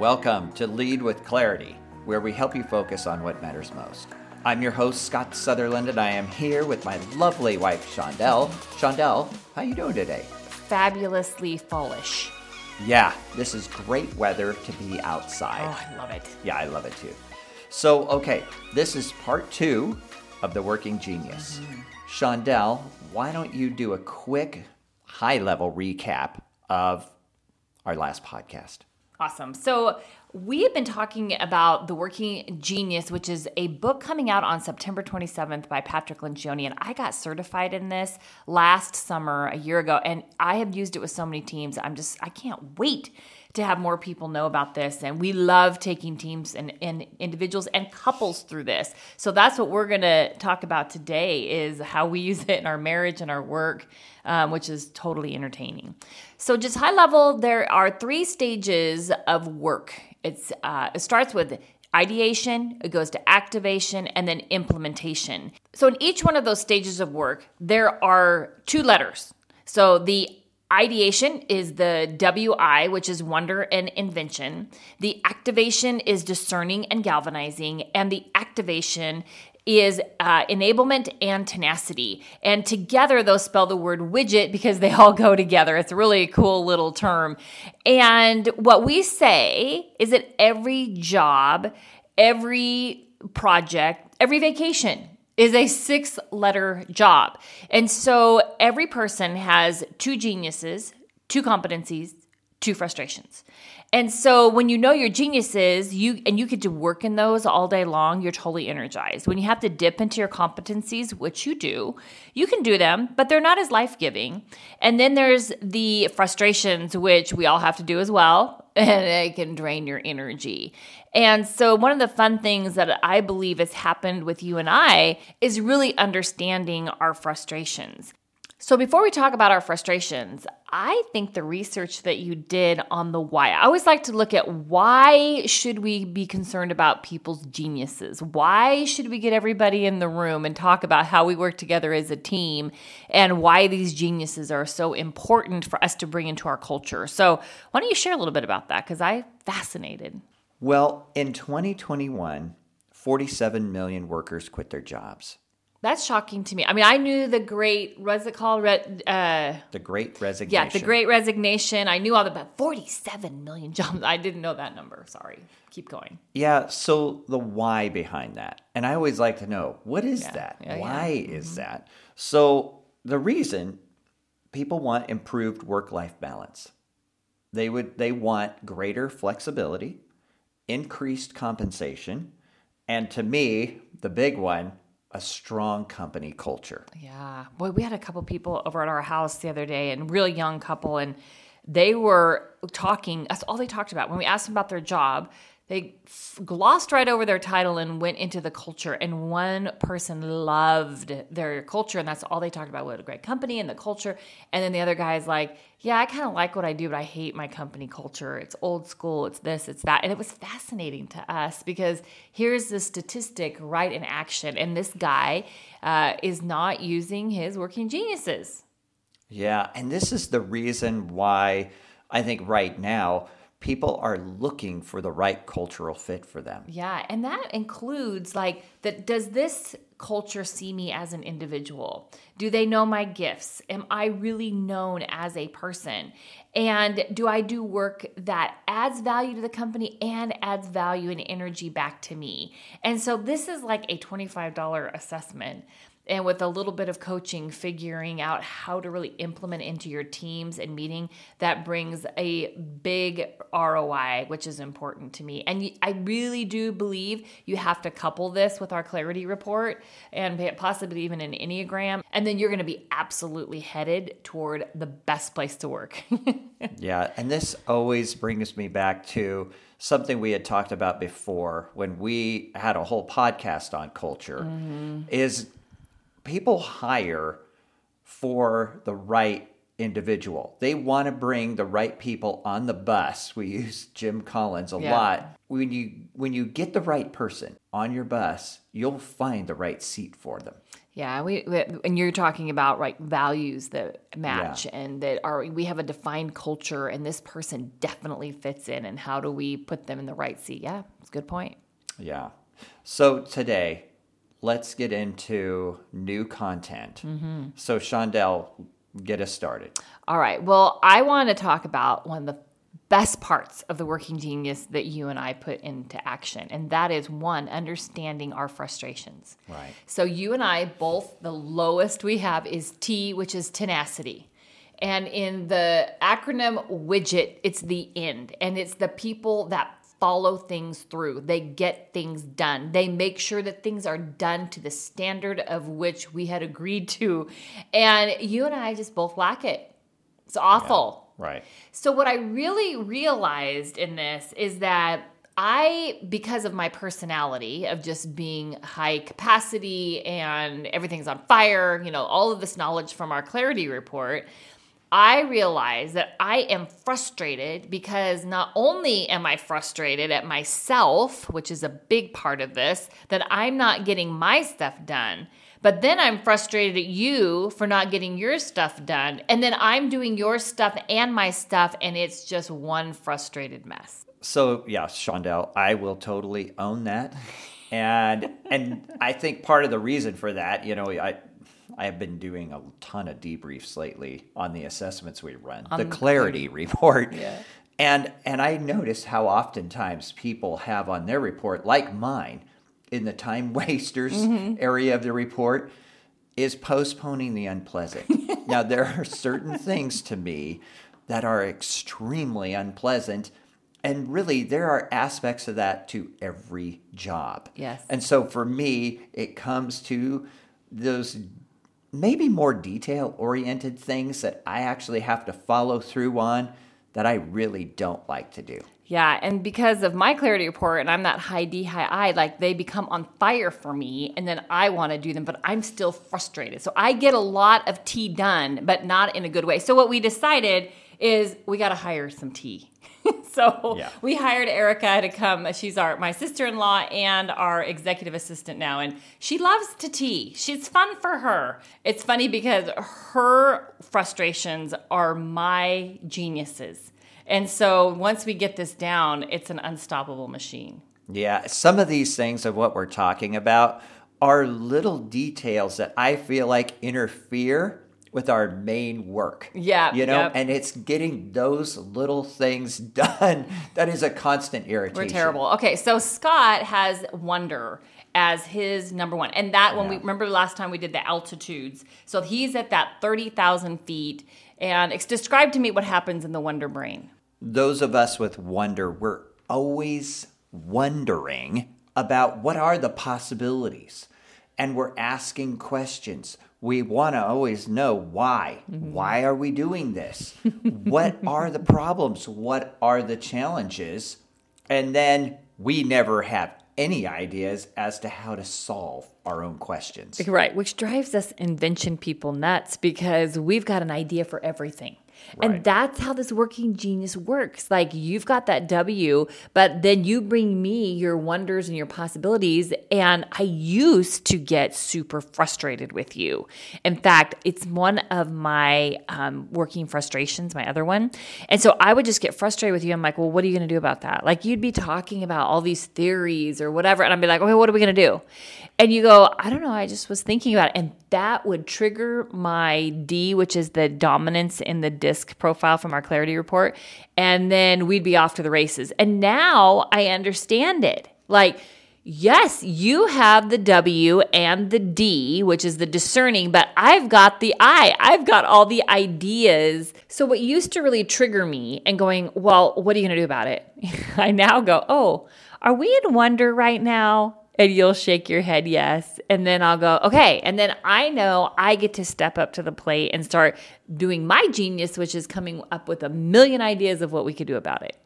Welcome to Lead with Clarity, where we help you focus on what matters most. I'm your host, Scott Sutherland, and I am here with my lovely wife, Shondell. Shondell, how you doing today? Fabulously fallish. Yeah, this is great weather to be outside. Oh, I love it. Yeah, I love it too. So, okay, this is part two of The Working Genius. Mm-hmm. Shondell, why don't you do a quick, high level recap of our last podcast? Awesome. So, we have been talking about The Working Genius, which is a book coming out on September 27th by Patrick Lencioni. And I got certified in this last summer, a year ago, and I have used it with so many teams. I'm just, I can't wait to have more people know about this. And we love taking teams and, and individuals and couples through this. So that's what we're going to talk about today is how we use it in our marriage and our work, um, which is totally entertaining. So just high level, there are three stages of work. It's uh, it starts with ideation, it goes to activation, and then implementation. So, in each one of those stages of work, there are two letters. So, the Ideation is the WI, which is wonder and invention. The activation is discerning and galvanizing. And the activation is uh, enablement and tenacity. And together, those spell the word widget because they all go together. It's a really cool little term. And what we say is that every job, every project, every vacation, is a six letter job. And so every person has two geniuses, two competencies, two frustrations. And so when you know your geniuses, you and you get to work in those all day long, you're totally energized. When you have to dip into your competencies, which you do, you can do them, but they're not as life-giving. And then there's the frustrations which we all have to do as well, and it can drain your energy. And so one of the fun things that I believe has happened with you and I is really understanding our frustrations. So, before we talk about our frustrations, I think the research that you did on the why, I always like to look at why should we be concerned about people's geniuses? Why should we get everybody in the room and talk about how we work together as a team and why these geniuses are so important for us to bring into our culture? So, why don't you share a little bit about that? Because I'm fascinated. Well, in 2021, 47 million workers quit their jobs. That's shocking to me. I mean, I knew the great, what's it called? Re, uh, the great resignation. Yeah, the great resignation. I knew all the, but 47 million jobs. I didn't know that number. Sorry. Keep going. Yeah. So the why behind that. And I always like to know what is yeah, that? Yeah, why yeah. is mm-hmm. that? So the reason people want improved work life balance, they would, they want greater flexibility, increased compensation, and to me, the big one, a strong company culture. Yeah. Boy, we had a couple people over at our house the other day and real young couple and they were talking that's all they talked about when we asked them about their job they glossed right over their title and went into the culture. And one person loved their culture, and that's all they talked about. What a great company and the culture. And then the other guy is like, "Yeah, I kind of like what I do, but I hate my company culture. It's old school. It's this. It's that." And it was fascinating to us because here's the statistic right in action, and this guy uh, is not using his working geniuses. Yeah, and this is the reason why I think right now people are looking for the right cultural fit for them. Yeah, and that includes like that does this culture see me as an individual? Do they know my gifts? Am I really known as a person? And do I do work that adds value to the company and adds value and energy back to me? And so this is like a $25 assessment and with a little bit of coaching figuring out how to really implement into your teams and meeting that brings a big ROI which is important to me and I really do believe you have to couple this with our clarity report and possibly even an enneagram and then you're going to be absolutely headed toward the best place to work yeah and this always brings me back to something we had talked about before when we had a whole podcast on culture mm-hmm. is people hire for the right individual. They want to bring the right people on the bus. We use Jim Collins a yeah. lot. When you when you get the right person on your bus, you'll find the right seat for them. Yeah, we, we, and you're talking about right values that match yeah. and that are we have a defined culture and this person definitely fits in and how do we put them in the right seat? Yeah, it's a good point. Yeah. So today, let's get into new content. Mm-hmm. So Shondell, get us started. All right. Well, I want to talk about one of the best parts of the working genius that you and I put into action. And that is one, understanding our frustrations. Right. So you and I both, the lowest we have is T, which is tenacity. And in the acronym widget, it's the end. And it's the people that follow things through. They get things done. They make sure that things are done to the standard of which we had agreed to. And you and I just both lack it. It's awful. Yeah. Right. So, what I really realized in this is that I, because of my personality of just being high capacity and everything's on fire, you know, all of this knowledge from our clarity report, I realize that I am frustrated because not only am I frustrated at myself, which is a big part of this, that I'm not getting my stuff done, but then I'm frustrated at you for not getting your stuff done. And then I'm doing your stuff and my stuff, and it's just one frustrated mess. So, yeah, Shondell, I will totally own that. And and I think part of the reason for that, you know, I I have been doing a ton of debriefs lately on the assessments we run, the clarity report. Yeah. And and I notice how oftentimes people have on their report, like mine, in the time wasters mm-hmm. area of the report is postponing the unpleasant. now, there are certain things to me that are extremely unpleasant. And really, there are aspects of that to every job. Yes. And so for me, it comes to those maybe more detail oriented things that I actually have to follow through on that I really don't like to do. Yeah, and because of my clarity report and I'm that high D, high I, like they become on fire for me and then I want to do them, but I'm still frustrated. So I get a lot of T done, but not in a good way. So what we decided is we got to hire some T. so yeah. we hired Erica to come. She's our my sister-in-law and our executive assistant now, and she loves to T. She's fun for her. It's funny because her frustrations are my geniuses. And so once we get this down, it's an unstoppable machine. Yeah, some of these things of what we're talking about are little details that I feel like interfere with our main work. Yeah. You know, yep. and it's getting those little things done that is a constant irritation. We're terrible. Okay, so Scott has wonder as his number one. And that when yeah. we remember the last time we did the altitudes. So he's at that 30,000 feet. And it's described to me what happens in the wonder brain those of us with wonder, we're always wondering about what are the possibilities. And we're asking questions. We want to always know why. Mm-hmm. Why are we doing this? what are the problems? What are the challenges? And then we never have any ideas as to how to solve our own questions. Right, which drives us invention people nuts because we've got an idea for everything. Right. And that's how this working genius works. Like you've got that W, but then you bring me your wonders and your possibilities. And I used to get super frustrated with you. In fact, it's one of my um, working frustrations, my other one. And so I would just get frustrated with you. I'm like, well, what are you going to do about that? Like you'd be talking about all these theories or whatever. And I'd be like, okay, what are we going to do? And you go, I don't know. I just was thinking about it. And that would trigger my D, which is the dominance in the disc profile from our clarity report. And then we'd be off to the races. And now I understand it. Like, yes, you have the W and the D, which is the discerning, but I've got the I. I've got all the ideas. So, what used to really trigger me and going, well, what are you going to do about it? I now go, oh, are we in wonder right now? And you'll shake your head yes and then i'll go okay. And then i know i get to step up to the plate and start doing my genius which is coming up with a million ideas of what we could do about it.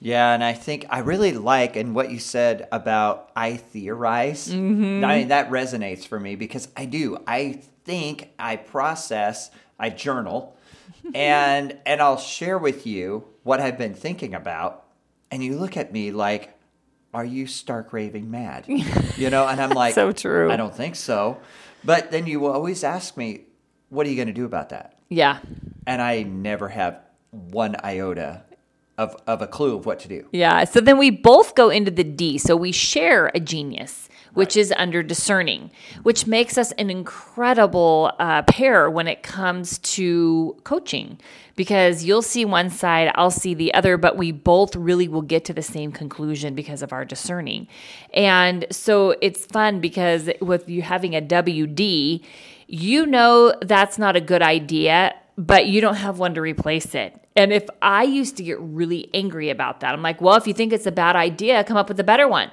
Yeah and i think i really like and what you said about i theorize mm-hmm. I mean, that resonates for me because i do. I think i process i journal and and i'll share with you what i've been thinking about and you look at me like are you stark raving mad? You know, and I'm like, so true. I don't think so. But then you will always ask me, what are you going to do about that? Yeah. And I never have one iota of, of a clue of what to do. Yeah. So then we both go into the D. So we share a genius, which right. is under discerning, which makes us an incredible uh, pair when it comes to coaching because you'll see one side, I'll see the other, but we both really will get to the same conclusion because of our discerning. And so it's fun because with you having a WD, you know that's not a good idea, but you don't have one to replace it. And if I used to get really angry about that, I'm like, well, if you think it's a bad idea, come up with a better one.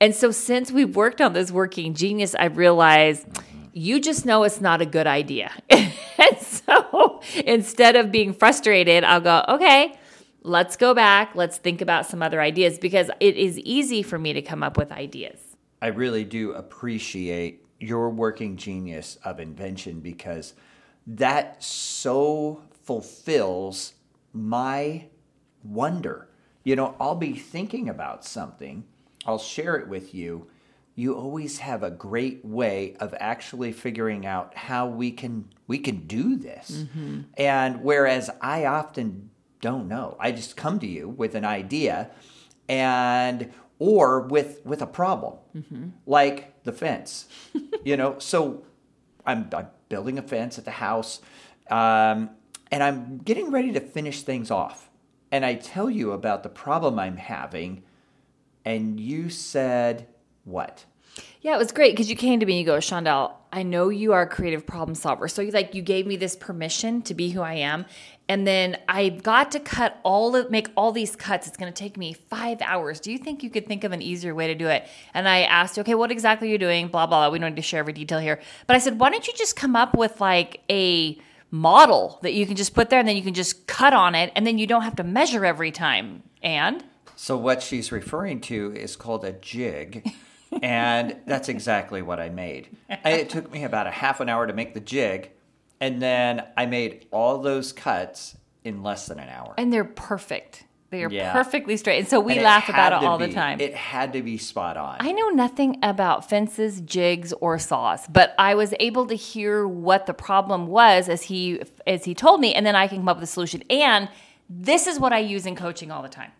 And so since we've worked on this working genius, I've realized you just know it's not a good idea. and so instead of being frustrated, I'll go, okay, let's go back. Let's think about some other ideas because it is easy for me to come up with ideas. I really do appreciate your working genius of invention because that so fulfills my wonder. You know, I'll be thinking about something, I'll share it with you, you always have a great way of actually figuring out how we can we can do this. Mm-hmm. And whereas I often don't know, I just come to you with an idea and or with with a problem mm-hmm. like the fence you know so I'm, I'm, building a fence at the house um, and i'm getting ready to finish things off and i tell you about the problem i'm having and you said what? Yeah, it was great because you came to me and you go, Shondell, I know you are a creative problem solver. So you like you gave me this permission to be who I am. And then I got to cut all of make all these cuts. It's gonna take me five hours. Do you think you could think of an easier way to do it? And I asked, okay, what exactly are you doing? Blah, blah, blah. We don't need to share every detail here. But I said, why don't you just come up with like a model that you can just put there and then you can just cut on it and then you don't have to measure every time. And so what she's referring to is called a jig. and that's exactly what I made. It took me about a half an hour to make the jig, and then I made all those cuts in less than an hour. And they're perfect. They are yeah. perfectly straight. And so we and laugh about it all be, the time. It had to be spot on. I know nothing about fences, jigs, or saws, but I was able to hear what the problem was as he as he told me, and then I can come up with a solution. And this is what I use in coaching all the time.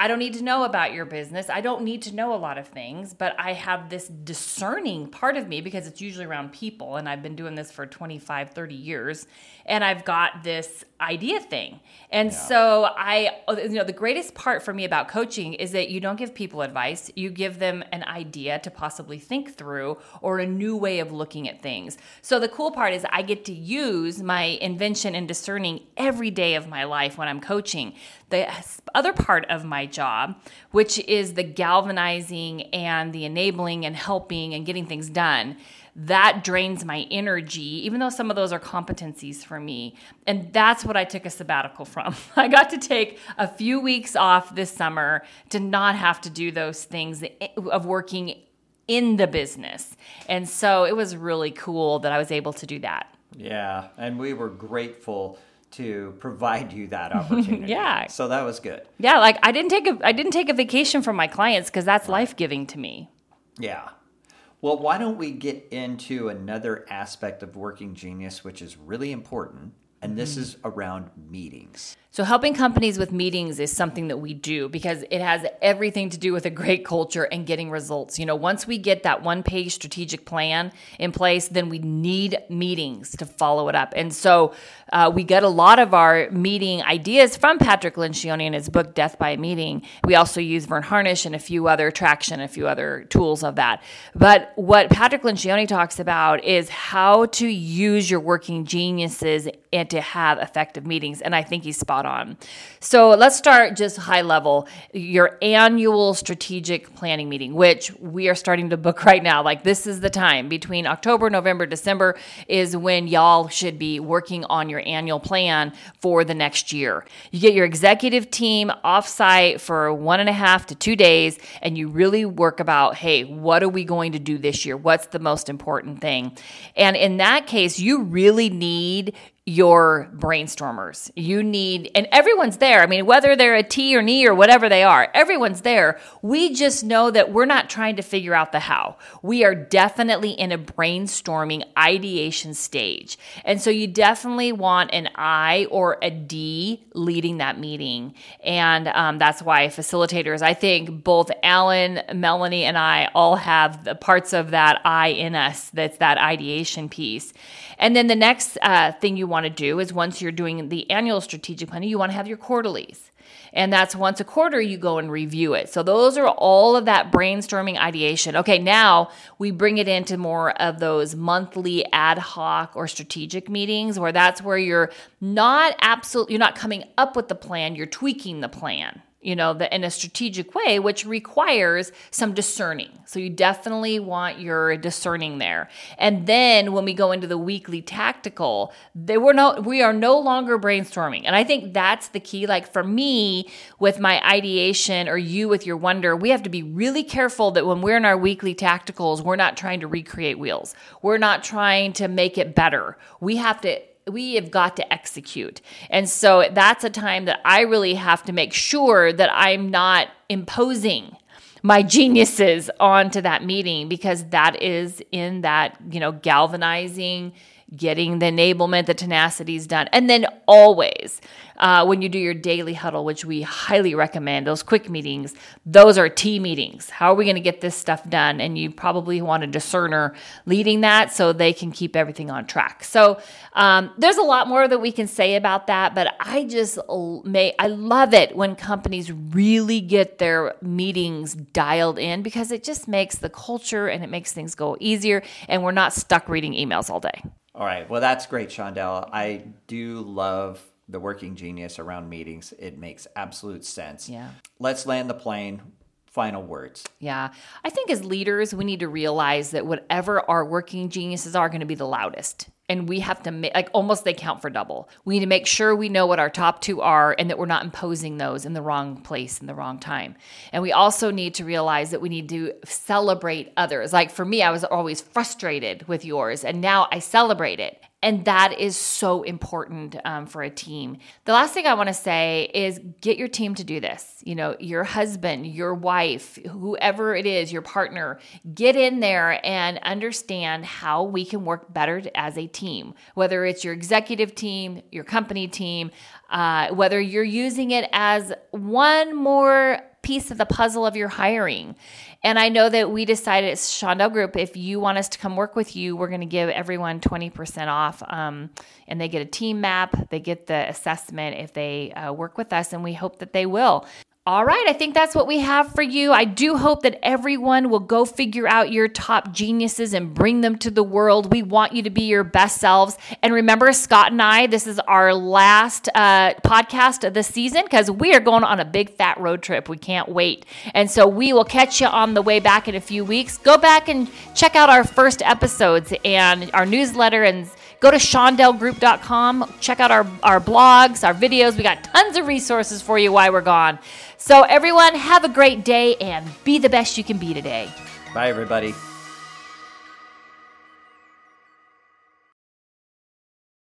I don't need to know about your business. I don't need to know a lot of things, but I have this discerning part of me because it's usually around people. And I've been doing this for 25, 30 years. And I've got this idea thing. And yeah. so I, oh, you know, the greatest part for me about coaching is that you don't give people advice, you give them an idea to possibly think through or a new way of looking at things. So the cool part is I get to use my invention and discerning every day of my life when I'm coaching. The other part of my job, which is the galvanizing and the enabling and helping and getting things done, that drains my energy, even though some of those are competencies for me. And that's what I took a sabbatical from. I got to take a few weeks off this summer to not have to do those things of working in the business. And so it was really cool that I was able to do that. Yeah. And we were grateful to provide you that opportunity. yeah. So that was good. Yeah, like I didn't take a I didn't take a vacation from my clients because that's life giving to me. Yeah. Well, why don't we get into another aspect of working genius, which is really important, and this mm-hmm. is around meetings. So, helping companies with meetings is something that we do because it has everything to do with a great culture and getting results. You know, once we get that one page strategic plan in place, then we need meetings to follow it up. And so, uh, we get a lot of our meeting ideas from Patrick Lencioni in his book, Death by a Meeting. We also use Verne Harnish and a few other traction, a few other tools of that. But what Patrick Lencioni talks about is how to use your working geniuses and to have effective meetings. And I think he's spot on. So let's start just high level. Your annual strategic planning meeting, which we are starting to book right now. Like this is the time between October, November, December is when y'all should be working on your annual plan for the next year. You get your executive team offsite for one and a half to two days, and you really work about, hey, what are we going to do this year? What's the most important thing? And in that case, you really need your brainstormers. You need, and everyone's there. I mean, whether they're a T or knee or whatever they are, everyone's there. We just know that we're not trying to figure out the how. We are definitely in a brainstorming ideation stage. And so you definitely want an I or a D leading that meeting. And um, that's why facilitators, I think both Alan, Melanie, and I all have the parts of that I in us that's that ideation piece. And then the next uh, thing you want to do is once you're doing the annual strategic planning, you want to have your quarterlies. And that's once a quarter you go and review it. So those are all of that brainstorming ideation. Okay, now we bring it into more of those monthly ad hoc or strategic meetings where that's where you're not absolutely you're not coming up with the plan, you're tweaking the plan you know, the, in a strategic way, which requires some discerning. So you definitely want your discerning there. And then when we go into the weekly tactical, they were no, we are no longer brainstorming. And I think that's the key. Like for me, with my ideation or you with your wonder, we have to be really careful that when we're in our weekly tacticals, we're not trying to recreate wheels. We're not trying to make it better. We have to we have got to execute. And so that's a time that I really have to make sure that I'm not imposing my geniuses onto that meeting because that is in that, you know, galvanizing getting the enablement, the tenacities done. And then always, uh, when you do your daily huddle, which we highly recommend, those quick meetings, those are T meetings. How are we going to get this stuff done? And you probably want a discerner leading that so they can keep everything on track. So um, there's a lot more that we can say about that, but I just may, I love it when companies really get their meetings dialed in because it just makes the culture and it makes things go easier and we're not stuck reading emails all day. All right. Well, that's great, Shondell. I do love the working genius around meetings. It makes absolute sense. Yeah. Let's land the plane. Final words. Yeah. I think as leaders, we need to realize that whatever our working geniuses are going to be the loudest and we have to make like almost they count for double. We need to make sure we know what our top two are and that we're not imposing those in the wrong place in the wrong time. And we also need to realize that we need to celebrate others. Like for me, I was always frustrated with yours, and now I celebrate it. And that is so important um, for a team. The last thing I want to say is get your team to do this. You know, your husband, your wife, whoever it is, your partner, get in there and understand how we can work better as a team, whether it's your executive team, your company team, uh, whether you're using it as one more piece of the puzzle of your hiring. And I know that we decided at Shondell Group, if you want us to come work with you, we're going to give everyone 20% off. Um, and they get a team map, they get the assessment if they uh, work with us, and we hope that they will. All right, I think that's what we have for you. I do hope that everyone will go figure out your top geniuses and bring them to the world. We want you to be your best selves. And remember, Scott and I, this is our last uh, podcast of the season because we are going on a big fat road trip. We can't wait. And so we will catch you on the way back in a few weeks. Go back and check out our first episodes and our newsletter and go to shondellgroup.com. Check out our, our blogs, our videos. We got tons of resources for you while we're gone. So, everyone, have a great day and be the best you can be today. Bye, everybody.